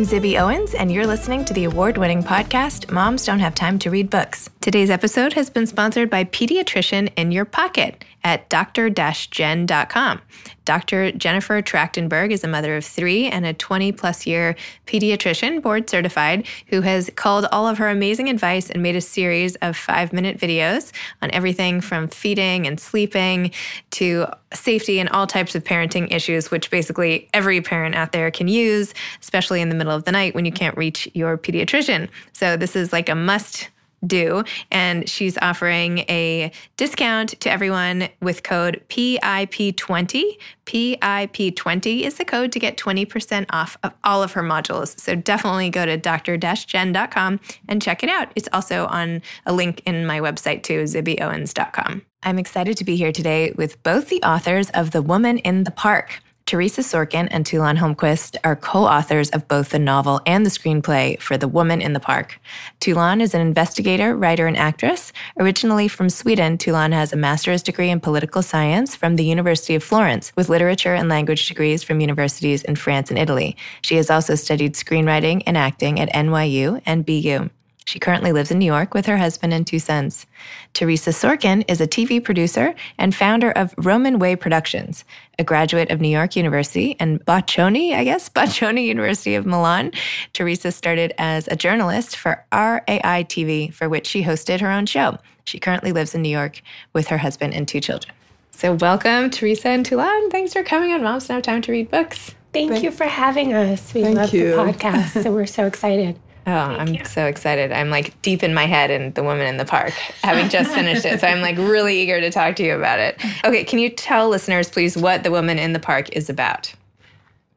I'm Zibby Owens, and you're listening to the award winning podcast, Moms Don't Have Time to Read Books. Today's episode has been sponsored by Pediatrician in Your Pocket at dr-jen.com. Dr. Jennifer Trachtenberg is a mother of three and a 20 plus year pediatrician, board certified, who has called all of her amazing advice and made a series of five minute videos on everything from feeding and sleeping to safety and all types of parenting issues, which basically every parent out there can use, especially in the middle of the night when you can't reach your pediatrician. So, this is like a must do. And she's offering a discount to everyone with code PIP20. PIP20 is the code to get 20% off of all of her modules. So definitely go to dr-jen.com and check it out. It's also on a link in my website too, zibbyowens.com. I'm excited to be here today with both the authors of The Woman in the Park. Teresa Sorkin and Tullan Holmqvist are co authors of both the novel and the screenplay for The Woman in the Park. Tullan is an investigator, writer, and actress. Originally from Sweden, Tullan has a master's degree in political science from the University of Florence, with literature and language degrees from universities in France and Italy. She has also studied screenwriting and acting at NYU and BU. She currently lives in New York with her husband and two sons. Teresa Sorkin is a TV producer and founder of Roman Way Productions, a graduate of New York University and Bocconi, I guess, Bocconi University of Milan. Teresa started as a journalist for RAI TV, for which she hosted her own show. She currently lives in New York with her husband and two children. So, welcome, Teresa and Tullan. Thanks for coming on Moms Don't Time to Read Books. Thank, Thank you for having us. We love you. the podcast, so we're so excited. Oh, Thank I'm you. so excited. I'm like deep in my head in The Woman in the Park, having just finished it. So I'm like really eager to talk to you about it. Okay, can you tell listeners, please, what The Woman in the Park is about?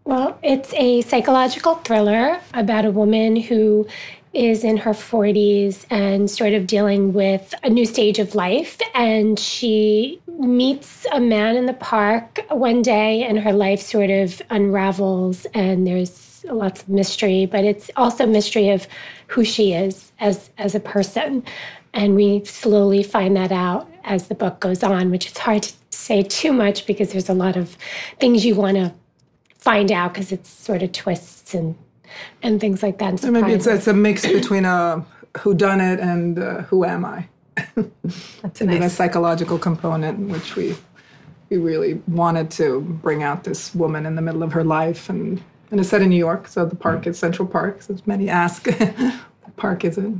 Well, it's a psychological thriller about a woman who is in her 40s and sort of dealing with a new stage of life. And she meets a man in the park one day, and her life sort of unravels, and there's lots of mystery, but it's also mystery of who she is as as a person. And we slowly find that out as the book goes on, which is hard to say too much because there's a lot of things you want to find out because it's sort of twists and and things like that. So maybe it's, it's a mix between a who done it and uh, who am I. That's a nice. a psychological component, which we we really wanted to bring out this woman in the middle of her life and and it's set in New York, so the park is Central Park. So many ask, what park is it?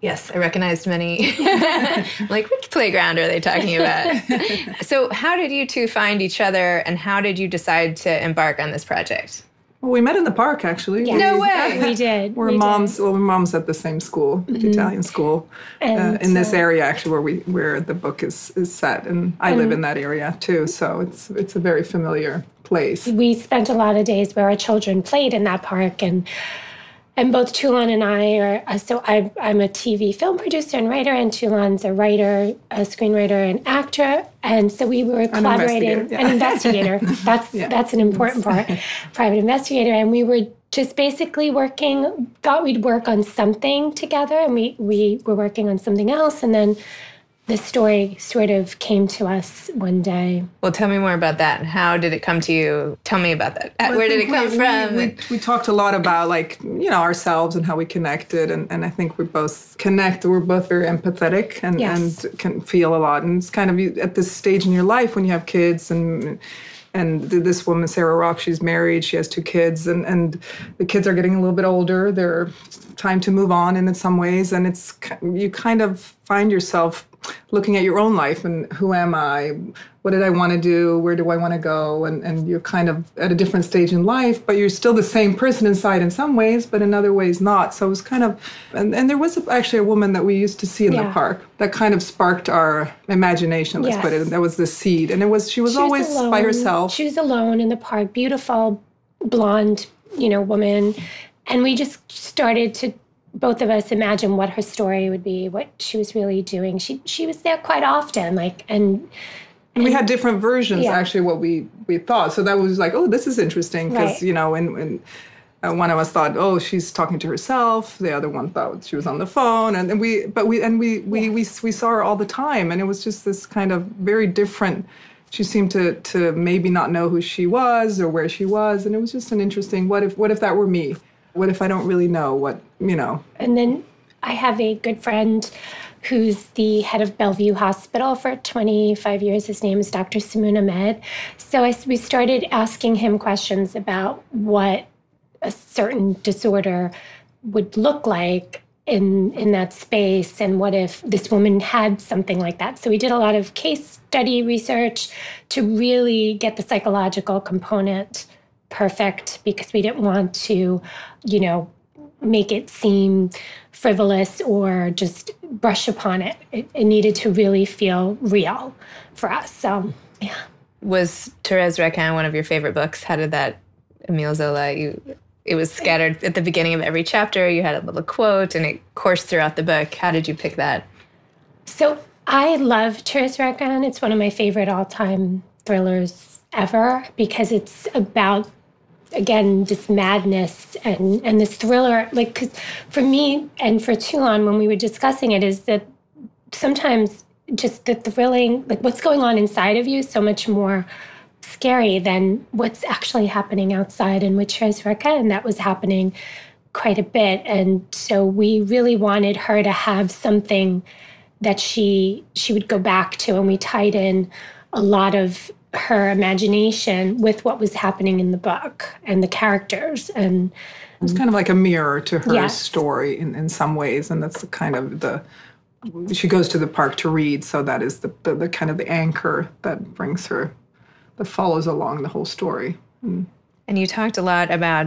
Yes, I recognized many. like, which playground are they talking about? so, how did you two find each other, and how did you decide to embark on this project? Well, we met in the park actually. Yes. No way. we did. We're we moms. Did. Well, we're moms at the same school, mm-hmm. the Italian school, uh, in this area actually where we where the book is is set, and I and live in that area too. So it's it's a very familiar place. We spent a lot of days where our children played in that park and and both Tullan and I are uh, so I, am a TV film producer and writer, and Tullan's a writer, a screenwriter, and actor, and so we were collaborating. An investigator. Yeah. An investigator. That's yeah. that's an important part. Private investigator, and we were just basically working. Thought we'd work on something together, and we we were working on something else, and then the story sort of came to us one day. Well, tell me more about that. How did it come to you? Tell me about that. Well, Where did it come we, from? We, we, we, talked a lot about like, you know, ourselves and how we connected. And, and I think we both connect. We're both very empathetic and, yes. and can feel a lot. And it's kind of at this stage in your life when you have kids and and this woman sarah rock she's married she has two kids and, and the kids are getting a little bit older they're time to move on in some ways and it's you kind of find yourself looking at your own life and who am I? What did I want to do? Where do I want to go? And, and you're kind of at a different stage in life, but you're still the same person inside in some ways, but in other ways not. So it was kind of, and, and there was actually a woman that we used to see in yeah. the park that kind of sparked our imagination, let's yes. put it. That was the seed. And it was, she was she always was by herself. She was alone in the park, beautiful, blonde, you know, woman. And we just started to both of us imagine what her story would be, what she was really doing. She she was there quite often, like and. and we had different versions, yeah. actually, what we we thought. So that was like, oh, this is interesting because right. you know, and, and uh, one of us thought, oh, she's talking to herself. The other one thought she was on the phone, and, and we, but we, and we, we, we, we saw her all the time, and it was just this kind of very different. She seemed to to maybe not know who she was or where she was, and it was just an interesting. What if what if that were me? What if I don't really know what, you know? And then I have a good friend who's the head of Bellevue Hospital for 25 years. His name is Dr. Samoon Ahmed. So I, we started asking him questions about what a certain disorder would look like in in that space and what if this woman had something like that so we did a lot of case study research to really get the psychological component perfect because we didn't want to you know make it seem frivolous or just brush upon it it, it needed to really feel real for us so yeah was Thérèse Raquin one of your favorite books how did that Emile Zola you it was scattered at the beginning of every chapter. You had a little quote and it coursed throughout the book. How did you pick that? So I love Thérèse Raquin. It's one of my favorite all time thrillers ever because it's about again this madness and and this thriller like cause for me and for Tullan when we were discussing it is that sometimes just the thrilling like what's going on inside of you is so much more scary than what's actually happening outside and with Thérèse and That was happening quite a bit. And so we really wanted her to have something that she she would go back to and we tied in a lot of her imagination with what was happening in the book and the characters and it's kind of like a mirror to her yes. story in, in some ways and that's the kind of the she goes to the park to read so that is the, the, the kind of the anchor that brings her that follows along the whole story. Mm. And you talked a lot about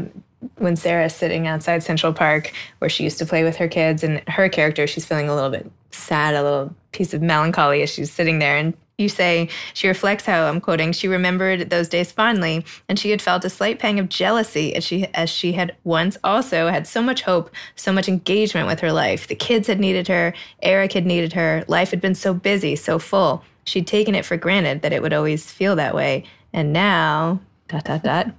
when Sarah's sitting outside Central Park, where she used to play with her kids, and her character, she's feeling a little bit sad, a little piece of melancholy as she's sitting there. And you say she reflects how I'm quoting. She remembered those days fondly, and she had felt a slight pang of jealousy as she as she had once also had so much hope, so much engagement with her life. The kids had needed her, Eric had needed her. Life had been so busy, so full. She'd taken it for granted that it would always feel that way. And now, dot, dot, dot.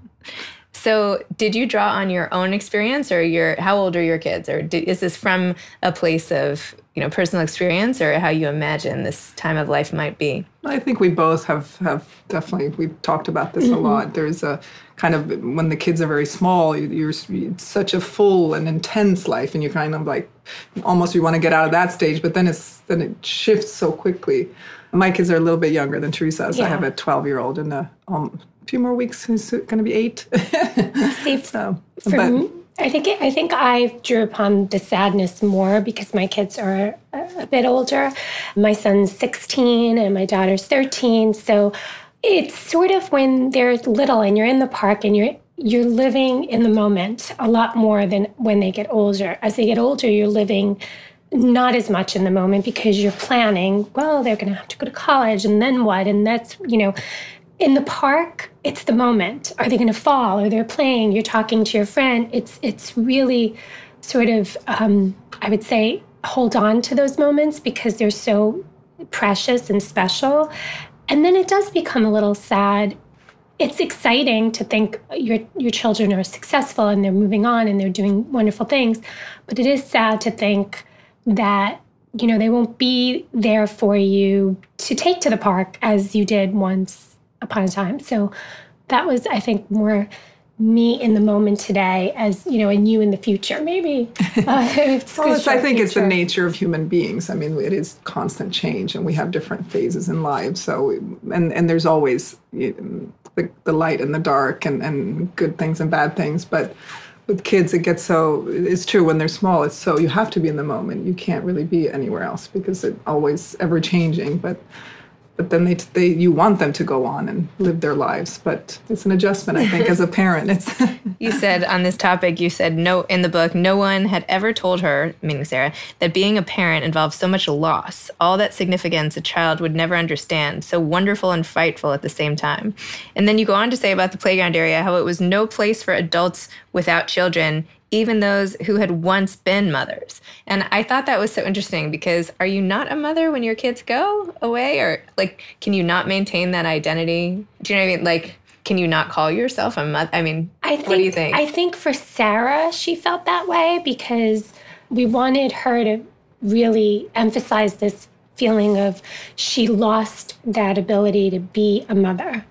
So, did you draw on your own experience, or your how old are your kids, or did, is this from a place of you know personal experience, or how you imagine this time of life might be? I think we both have have definitely we've talked about this mm-hmm. a lot. There's a kind of when the kids are very small, you're, you're such a full and intense life, and you kind of like almost you want to get out of that stage, but then it's then it shifts so quickly. My kids are a little bit younger than Teresa's. Yeah. I have a 12 year old and a um, few more weeks. Who's going to be eight. So, for but, me, I think I think I drew upon the sadness more because my kids are a, bit older. My son's 16 and my daughter's 13. So it's sort of when they're little and you're in the park and you're you're living in the moment a lot more than when they get older. As they get older, you're living not as much in the moment because you're planning, well, they're going to have to go to college and then what? And that's, you know, in the park, it's the moment. Are they going to fall? Are they're playing? You're talking to your friend. It's it's really sort of um, I would say hold on to those moments because they're so precious and special. And then it does become a little sad. It's exciting to think your your children are successful and they're moving on and they're doing wonderful things, but it is sad to think that you know they won't be there for you to take to the park as you did once upon a time. So that was i think more me in the moment today as you know and you in the future. Maybe uh, it's well, it's, i think future. it's the nature of human beings. I mean it is constant change and we have different phases in life. So and and there's always the, the light and the dark and and good things and bad things. But with kids it gets so it's true when they're small it's so you have to be in the moment. You can't really be anywhere else because it's always ever changing. But but then they, they you want them to go on and live their lives but it's an adjustment i think as a parent. It's you said on this topic you said no in the book no one had ever told her meaning sarah that being a parent involves so much loss all that significance a child would never understand so wonderful and frightful at the same time. And then you go on to say about the playground area how it was no place for adults without children even those who had once been mothers. And I thought that was so interesting because are you not a mother when your kids go away? Or like, can you not maintain that identity? Do you know what I mean? Like, can you not call yourself a mother? I mean, I think, what do you think? I think for Sarah, she felt that way because we wanted her to really emphasize this feeling of she lost that ability to be a mother.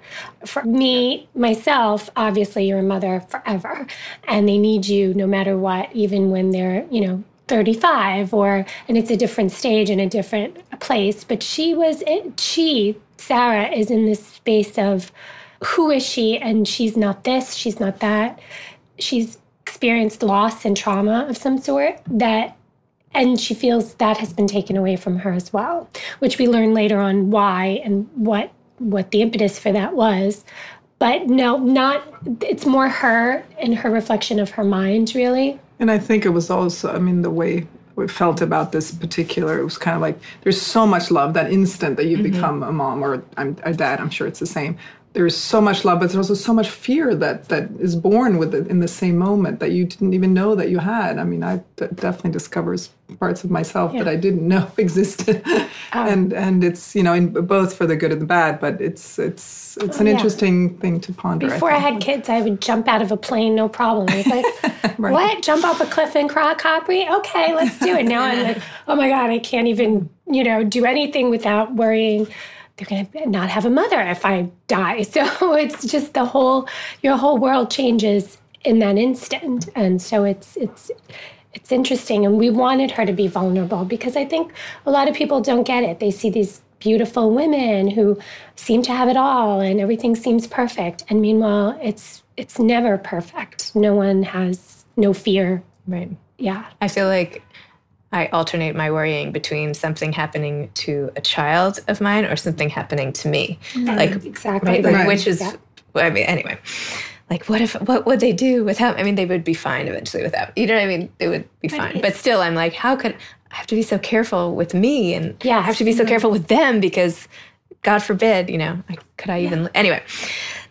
For me, myself, obviously, you're a mother forever, and they need you no matter what, even when they're, you know, 35 or and it's a different stage and a different place but she was she sarah is in this space of who is she and she's not this she's not that she's experienced loss and trauma of some sort that and she feels that has been taken away from her as well which we learn later on why and what what the impetus for that was but no not it's more her and her reflection of her mind really and i think it was also i mean the way we felt about this particular it was kind of like there's so much love that instant that you mm-hmm. become a mom or a dad i'm sure it's the same there's so much love, but there's also so much fear that that is born with it in the same moment that you didn't even know that you had. I mean, I d- definitely discovers parts of myself yeah. that I didn't know existed, oh. and and it's you know in both for the good and the bad. But it's it's it's an yeah. interesting thing to ponder. Before I, I, had kids, I would jump out of a plane, no problem. It's like right. what? Jump off a cliff in Capri? Okay, let's do it. Now I'm like, oh my god, I can't even you know do anything without worrying they're going to not have a mother if I die. So it's just the whole your whole world changes in that instant. And so it's it's it's interesting and we wanted her to be vulnerable because I think a lot of people don't get it. They see these beautiful women who seem to have it all and everything seems perfect and meanwhile it's it's never perfect. No one has no fear. Right. Yeah. I feel like I alternate my worrying between something happening to a child of mine or something happening to me. Mm-hmm. Like exactly, right? Like, which is, yeah. I mean, anyway. Like what if what would they do without? I mean, they would be fine eventually without. You know what I mean? It would be but fine. But still, I'm like, how could I have to be so careful with me, and yeah, I have to be so mm-hmm. careful with them because, God forbid, you know, could I even yeah. anyway?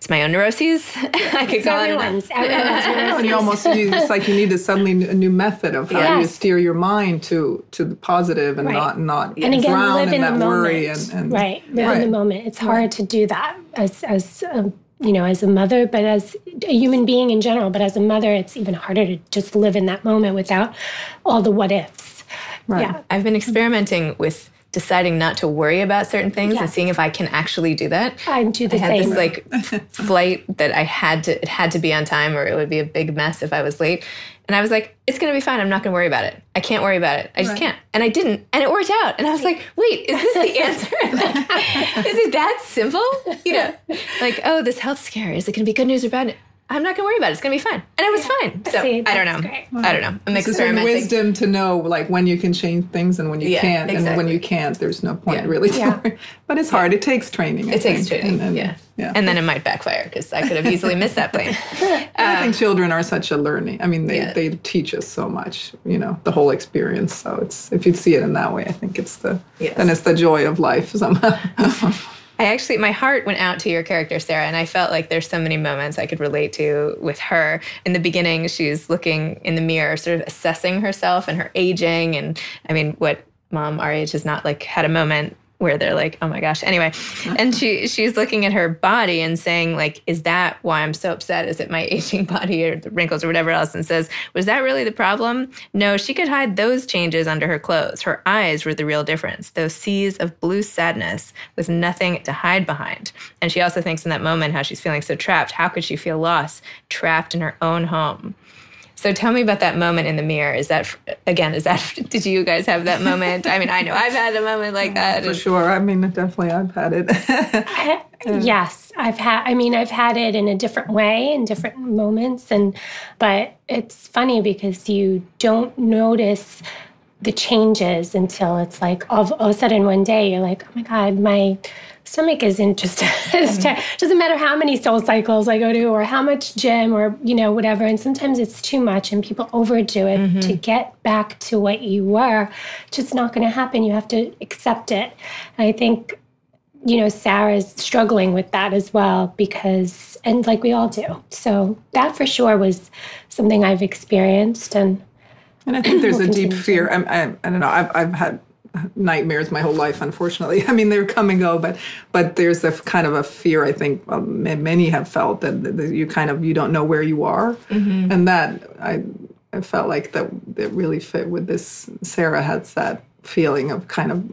it's my own neuroses. I could it's go everyone's, on. Everyone's and you almost use it's like you need a suddenly a new method of how yes. you steer your mind to to the positive and right. not not and again, drown live in, in that the worry and, and right live right. in the moment. It's hard right. to do that as as um, you know as a mother, but as a human being in general. But as a mother, it's even harder to just live in that moment without all the what ifs. Right. Yeah, I've been experimenting with deciding not to worry about certain things yes. and seeing if I can actually do that. I do the I had same. this like flight that I had to it had to be on time or it would be a big mess if I was late. And I was like, it's gonna be fine. I'm not gonna worry about it. I can't worry about it. I just right. can't. And I didn't. And it worked out. And I was like, wait, is this the answer? is it that simple? You know, like, oh, this health scare, is it gonna be good news or bad news? I'm not gonna worry about it. It's gonna be fine, and it was yeah. fine. So See, I don't know. Great. I don't know. I'm it's experimenting. wisdom to know like when you can change things and when you yeah, can't, exactly. and when you can't, there's no point yeah. really. Yeah. but it's hard. It takes training. I it think. takes training. And, and, yeah. Yeah. And then it might backfire because I could have easily missed that plane. Um, I think children are such a learning. I mean, they, yeah. they teach us so much. You know, the whole experience. So it's if you see it in that way, I think it's the yes. then it's the joy of life somehow. I actually, my heart went out to your character, Sarah, and I felt like there's so many moments I could relate to with her. In the beginning, she's looking in the mirror, sort of assessing herself and her aging. And I mean, what mom our age has not like had a moment where they're like, oh my gosh. Anyway, and she she's looking at her body and saying like, is that why I'm so upset? Is it my aging body or the wrinkles or whatever else? And says, was that really the problem? No, she could hide those changes under her clothes. Her eyes were the real difference. Those seas of blue sadness with nothing to hide behind. And she also thinks in that moment how she's feeling so trapped. How could she feel lost, trapped in her own home? So tell me about that moment in the mirror. Is that again? Is that did you guys have that moment? I mean, I know I've had a moment like that. For sure. I mean, definitely, I've had it. yes, I've had. I mean, I've had it in a different way in different moments, and but it's funny because you don't notice the changes until it's like all, all of a sudden one day you're like, oh my god, my stomach isn't just mm-hmm. doesn't matter how many soul cycles I go to or how much gym or you know whatever and sometimes it's too much and people overdo it mm-hmm. to get back to what you were it's just not going to happen you have to accept it and I think you know Sarah's struggling with that as well because and like we all do so that for sure was something I've experienced and and I think there's a deep fear. I, I, I, don't know. I've, I've had nightmares my whole life unfortunately. I mean they're come and go but but there's a kind of a fear i think um, many have felt that, that, you kind of you don't know where you are. Mm-hmm. and that i i felt like that it really fit with this sarah has that feeling of kind of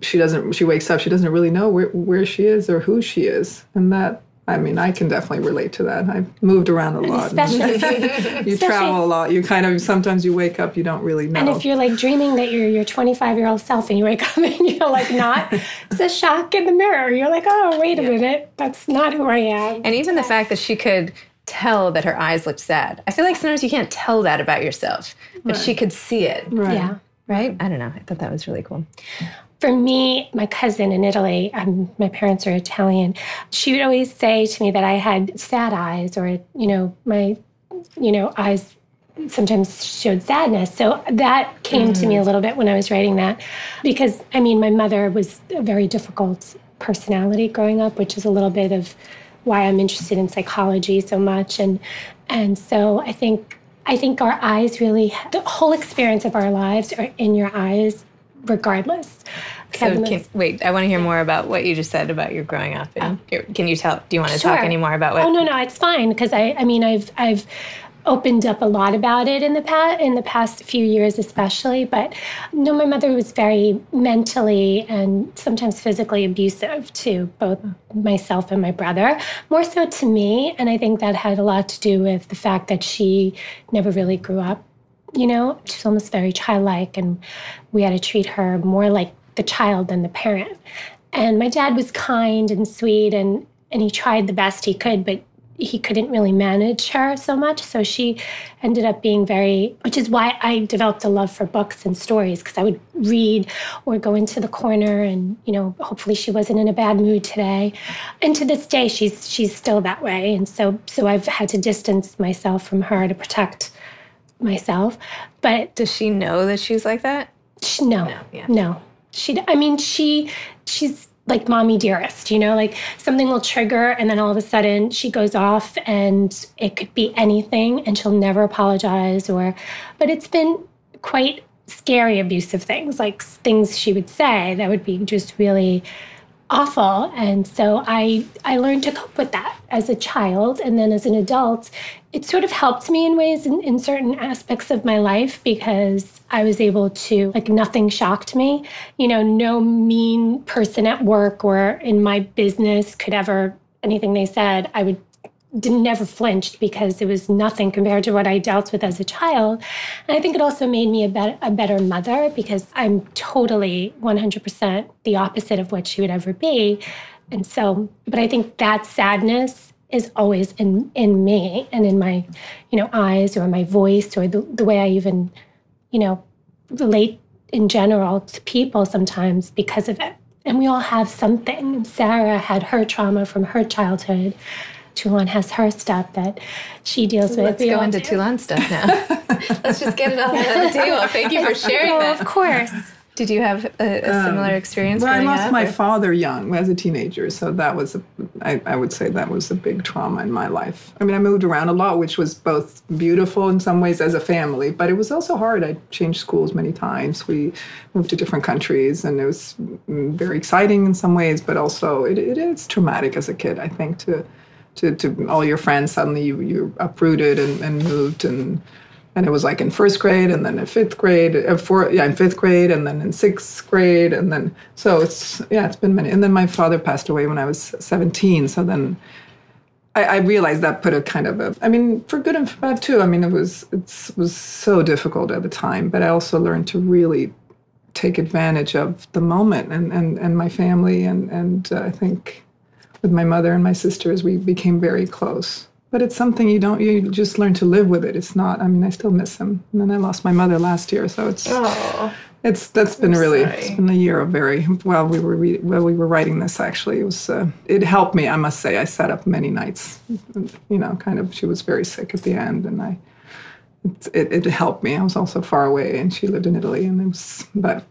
she doesn't she wakes up she doesn't really know where, where she is or who she is. And that I mean, I can definitely relate to that. I've moved around a lot. Especially, you travel a lot. You kind of sometimes you wake up, you don't really know. And if you're like dreaming that you're your 25 year old self, and you wake up and you're like not, it's a shock in the mirror. You're like, oh, wait a yeah. minute, that's not who I am. And even the fact that she could tell that her eyes looked sad. I feel like sometimes you can't tell that about yourself, but right. she could see it. Right. Yeah. Right? I don't know. I thought that was really cool for me, my cousin in Italy, um, my parents are Italian, she would always say to me that I had sad eyes or, you know, my, you know, eyes sometimes showed sadness. So that came mm-hmm. to me a mm-hmm. little bit when I was writing that because, I mean, my mother was a very difficult personality growing up, which is a little bit of why I'm interested in psychology so much. And, and so I think I think our eyes really, the whole experience of our lives are in your eyes regardless. So can, wait, I want to hear more about what you just said about your growing up. And oh. can you tell? Do you want to sure. talk any more about what? Oh no, no, it's fine because I, I mean, I've, I've opened up a lot about it in the past, in the past few years, especially. But you no, my mother was very mentally and sometimes physically abusive to both myself and my brother. More so to me, and I think that had a lot to do with the fact that she never really grew up you know, she's almost very childlike, and we had to treat her more like the child than the parent. And my dad was kind and sweet, and and he tried the best he could, but he couldn't really manage her so much. So she ended up being very, which is why I developed a love for books and stories because I would read or go into the corner and, you know, hopefully she wasn't in a bad mood today. And to this day, she's she's still that way. And so so I've had to distance myself from her to protect myself. But does she know that she's like that? She, no, no, yeah. no. She. I mean, she. She's like mommy dearest. You know, like something will trigger, and then all of a sudden she goes off, and it could be anything, and she'll never apologize. Or, but it's been quite scary abusive things, like things she would say that would be just really awful. And so i i learned to cope with that as a child. And then as an adult it sort of helped me in ways in, in certain aspects of my life because i was able to like nothing shocked me. You know no mean person at work or in my business could ever anything they said i would never flinched because it was nothing compared to what I dealt with as a child. And I think it also made me a, better a better mother because I'm totally 100% the opposite of what she would ever be. And so, but I think that sadness is always in in me and in my, you know, eyes or my voice or the, the way I even, you know, relate in general to people sometimes because of it. And we all have something. Sarah had her trauma from her childhood. Tullan has her stuff that she deals so with. Let's go into Tullan stuff now. let's just get it on the table. Thank you for sharing that. Of course. Did you have a, a um, similar experience? Well, I lost up, my or? father young as a teenager, so that was, a, I, I would say, that was a big trauma in my life. I mean, I moved around a lot, which was both beautiful in some ways as a family, but it was also hard. I changed schools many times. We moved to different countries, and it was mm, very exciting in some ways, but also it, it is traumatic as a kid. I think to to, to all your friends suddenly you, you uprooted and, and moved and and it was like in first grade and then in fifth grade uh, four, yeah in fifth grade and then in sixth grade and then so it's yeah it's been many. And then my father passed away when i was 17 so then I, I realized that put a kind of a i mean for good and for bad too. I mean it was it was so difficult at the time but i also learned to really take advantage of the moment and and, and my family and and uh, i think with my mother and my sisters. We became very close. But it's something you don't, you just learn to live with it. It's not, I mean, I still miss him. And then I lost my mother last year. So it's, oh, it's, that's been I'm really, sorry. it's been a year of very, while we were, re- while we were writing this actually, it was, uh, it helped me, I must say. I sat up many nights, you know, kind of, she was very sick at the end and I, it, it, helped me. I was also far away and she lived in Italy and it was, but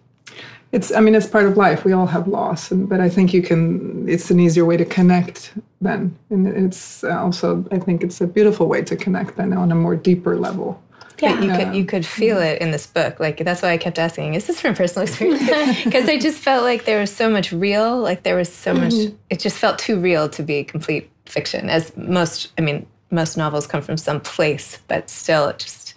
it's i mean it's part of life we all have loss and but i think you can it's an easier way to connect then and it's also i think it's a beautiful way to connect then on a more deeper level yeah. You could you could feel it in this book. Like that's why I kept asking, is this from personal experience? Because I just felt like there was so much real, like there was so much mm-hmm. it just felt too real to be complete fiction. As most I mean, most novels come from some place, but still it just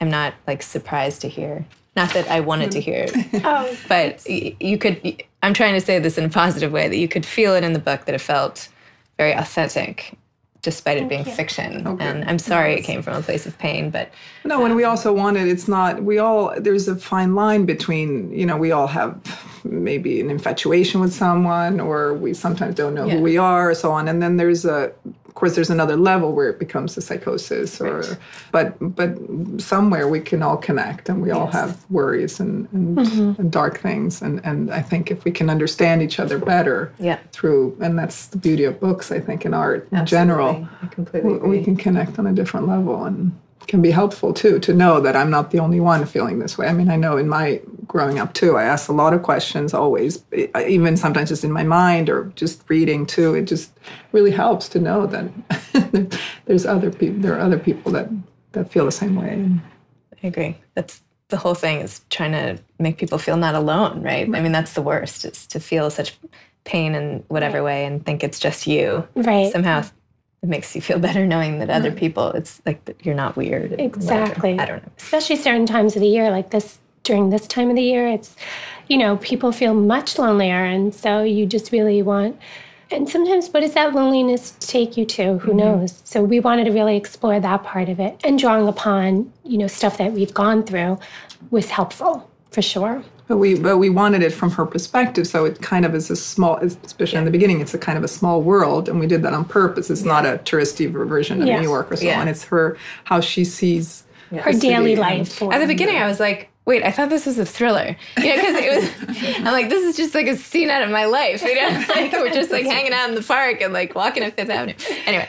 I'm not like surprised to hear not that I wanted to hear it, oh, but you could. I'm trying to say this in a positive way that you could feel it in the book that it felt very authentic despite it being fiction. Okay. And I'm sorry it came from a place of pain, but no. Um, and we also wanted it's not. We all there's a fine line between you know we all have maybe an infatuation with someone, or we sometimes don't know yeah. who we are, or so on. And then there's a course, there's another level where it becomes a psychosis, or right. but but somewhere we can all connect, and we yes. all have worries and and, mm-hmm. and, dark things, and and I think if we can understand each other better, yeah. through and that's the beauty of books, I think, in art Absolutely. in general, we, we can connect on a different level and can be helpful too to know that I'm not the only one feeling this way. I mean, I know in my growing up too, I asked a lot of questions always, even sometimes just in my mind or just reading too. It just really helps to know that there's other people. There are other people that that feel the same way. I agree. That's the whole thing is trying to make people feel not alone, right? right. I mean, that's the worst is to feel such pain in whatever way and think it's just you. Right. Somehow it makes you feel better knowing that other people it's like you're not weird exactly whatever. i don't know. Especially certain times of the year like this during this time of the year it's you know people feel much lonelier and so you just really want and sometimes what does that loneliness take you to? Who mm-hmm. knows? So we wanted to really explore that part of it and drawing upon you know stuff that we've gone through was helpful for sure but we but we wanted it from her perspective, so it kind of is a small, especially yeah. in the beginning, it's a kind of a small world, and we did that on purpose. It's yeah. not a touristy version of yes. New York or so yeah. on. It's her how she sees her daily life. At the beginning, I was like, wait, I thought this was a thriller. You know, because it was, I'm like, this is just like a scene out of my life. You know, like we're just like hanging out in the park and like walking up Fifth Avenue. Anyway,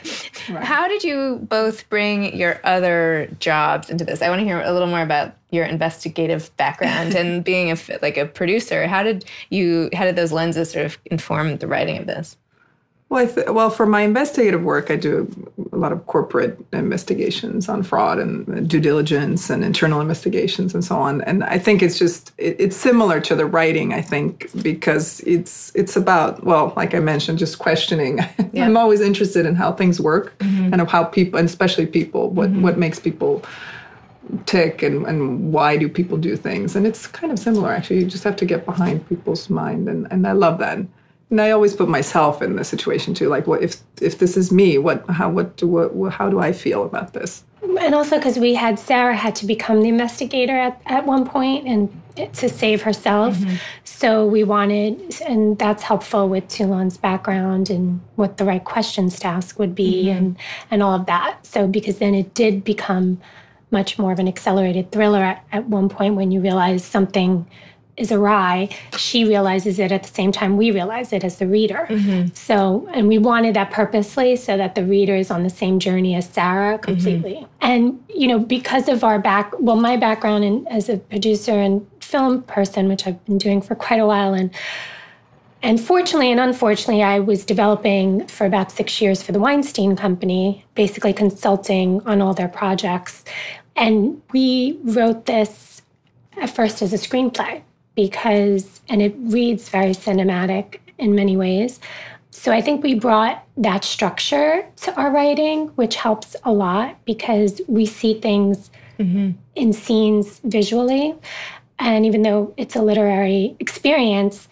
right. how did you both bring your other jobs into this? I want to hear a little more about your investigative background and being a like a producer. How did you? How did those lenses sort of inform the writing of this? Well, th- well, for my investigative work, I do a lot of corporate investigations on fraud and due diligence and internal investigations and so on. And I think it's just it, it's similar to the writing. I think because it's it's about well, like I mentioned, just questioning. Yeah. I'm always interested in how things work mm-hmm. and of how people, and especially people, what mm-hmm. what makes people tick and, and why do people do things and it's kind of similar actually you just have to get behind people's mind and, and i love that and I always put myself in the situation too. Like, what if if this is me? What how what do what, how do I feel about this? And also because we had Sarah had to become the investigator at, at one point and to save herself. Mm-hmm. So we wanted, and that's helpful with Tullan's background and what the right questions to ask would be mm-hmm. and and all of that. So because then it did become much more of an accelerated thriller at, at one point when you realize something is awry, she realizes it at the same time we realize it as the reader. Mm-hmm. So, and we wanted that purposely so that the reader is on the same journey as Sarah mm-hmm. completely. Mm-hmm. And, you know, because of our back, well, my background in, as a producer and film person, which I've been doing for quite a while, and and fortunately and unfortunately, I was developing for about six years for the Weinstein Company, basically consulting on all their projects. And we wrote this at first as a screenplay because, and it reads very cinematic in many ways. So I think we brought that structure to our writing, which helps a lot because we see things mm-hmm. in scenes visually. And even though it's a literary experience,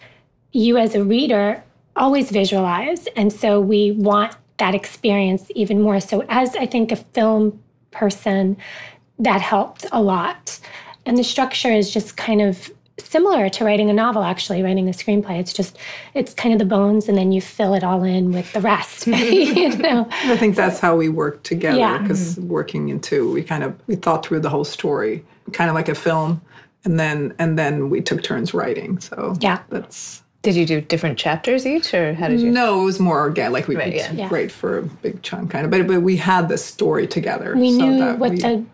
you as a reader always visualize. And so we want that experience even more. So, as I think a film person, that helped a lot. And the structure is just kind of similar to writing a novel actually writing a screenplay it's just it's kind of the bones and then you fill it all in with the rest you know i think that's how we work together because yeah. mm-hmm. working in two we kind of we thought through the whole story kind of like a film and then and then we took turns writing so yeah that's did you do different chapters each, or how did you? No, it was more organic. Like we right, could yeah. write for a big chunk, kind of. But but we had the story together. We so knew what we, the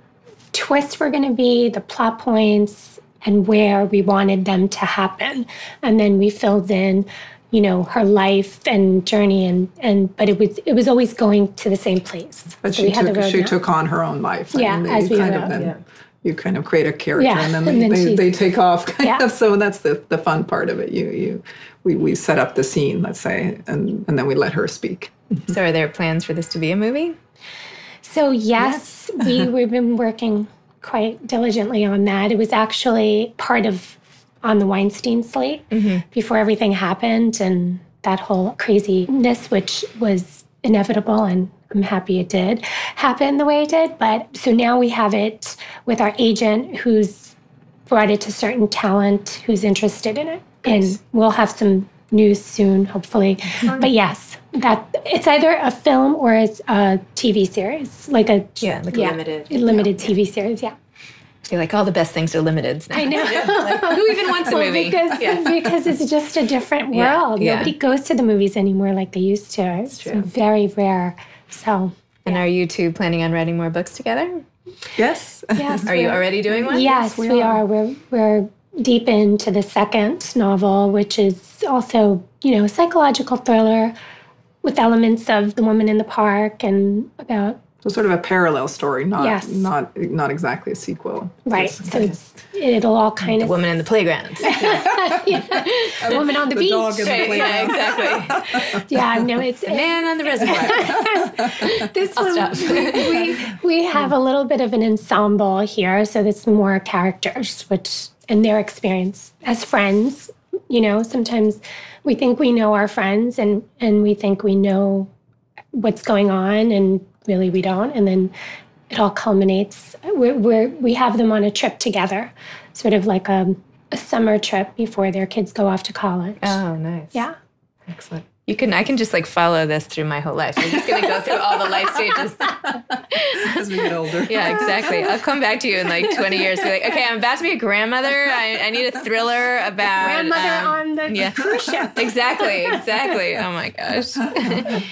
twists were going to be, the plot points, and where we wanted them to happen. And then we filled in, you know, her life and journey and and but it was it was always going to the same place. But so she took she took on her own life. Yeah, and as we kind wrote. Of then, yeah. You kind of create a character yeah. and then, and they, then they, they, take off kind yeah. of. So that's the, the fun part of it. You you we, we set up the scene, let's say, and, and then we let her speak. So are there plans for this to be a movie? So yes, yes. we we've been working quite diligently on that. It was actually part of on the Weinstein slate mm-hmm. before everything happened and that whole craziness, which was inevitable and I'm happy it did happen the way it did. But so now we have it with our agent who's brought it to certain talent who's interested in it. And we'll have some news soon, hopefully. Mm-hmm. But yes, that it's either a film or it's a TV series, like a yeah, like yeah, limited limited yeah. TV series. Yeah. Feel like all the best things are limited. Now. I know. like, who even wants a movie? Because, yeah. because it's just a different world. Nobody goes to the movies anymore like they used to. It's very rare. So. And are you two planning on writing more books together? Yes. Yes. are you already doing one? Yes, yes we, we are. are. We're we're deep into the second novel, which is also you know a psychological thriller with elements of the woman in the park and about so sort of a parallel story, not yes. not not exactly a sequel. Right. So it's, it'll all kind the of woman in the playground. yeah. A woman on the, the beach. Dog in the playground. Yeah, exactly. yeah, no, it's the man on the reservoir. this I'll one, stop. we we have a little bit of an ensemble here, so there's more characters, which in their experience as friends, you know, sometimes we think we know our friends and and we think we know what's going on and really we don't. And then it all culminates. We're, we're, we have them on a trip together, sort of like a, a summer trip before their kids go off to college. Oh, nice. Yeah. Excellent. You can I can just like follow this through my whole life. I'm just gonna go through all the life stages. As we get older. Yeah, exactly. I'll come back to you in like 20 years. Be like, okay, I'm about to be a grandmother. I, I need a thriller about grandmother um, on the yeah. cruise ship. exactly, exactly. Oh my gosh.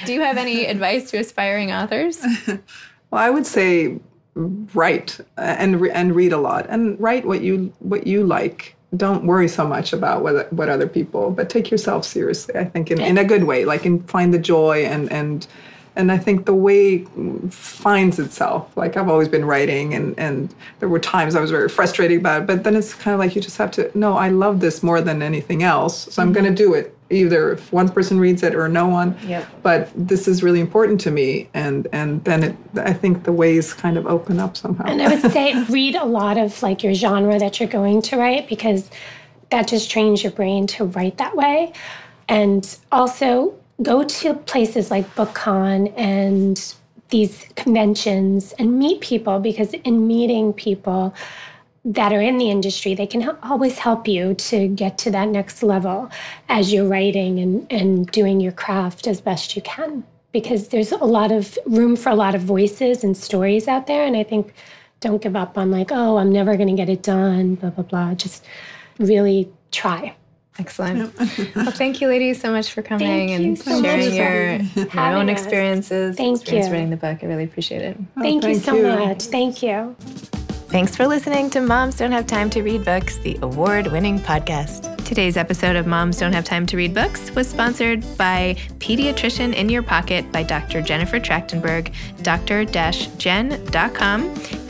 Do you have any advice to aspiring authors? Well, I would say write and and read a lot and write what you what you like don't worry so much about what what other people, but take yourself seriously. I think in, in a good way, like and find the joy and and and I think the way finds itself. Like I've always been writing, and and there were times I was very frustrated about it, but then it's kind of like you just have to. No, I love this more than anything else, so mm-hmm. I'm going to do it. Either if one person reads it or no one. Yep. But this is really important to me, and and then it. I think the ways kind of open up somehow. And I would say read a lot of like your genre that you're going to write because that just trains your brain to write that way, and also go to places like BookCon and these conventions and meet people because in meeting people that are in the industry, they can always help you to get to that next level as you're writing and, and doing your craft as best you can. Because there's a lot of room for a lot of voices and stories out there. And I think don't give up on like, oh, I'm never going to get it done, blah, blah, blah. Just really try. Excellent. well, thank you, ladies, so much for coming thank and so sharing your, your own us. experiences. Thank experience you. Writing the book. I really appreciate it. Oh, thank, thank, you so you. much. Thank you. Thanks for listening to Moms Don't Have Time to Read Books, the award winning podcast. Today's episode of Moms Don't Have Time to Read Books was sponsored by Pediatrician in Your Pocket by Dr. Jennifer Trachtenberg, dr-jen.com.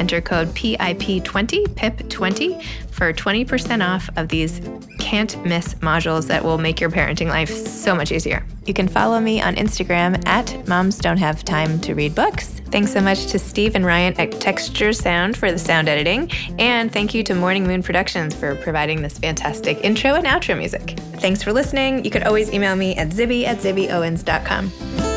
Enter code PIP20, PIP20 for 20% off of these can't miss modules that will make your parenting life so much easier. You can follow me on Instagram at Moms Don't Have Time to Read Books. Thanks so much to Steve and Ryan at Texture Sound for the sound editing. And thank you to Morning Moon Productions for providing this fantastic intro and outro music. Thanks for listening. You could always email me at zibby at zibbyowens.com.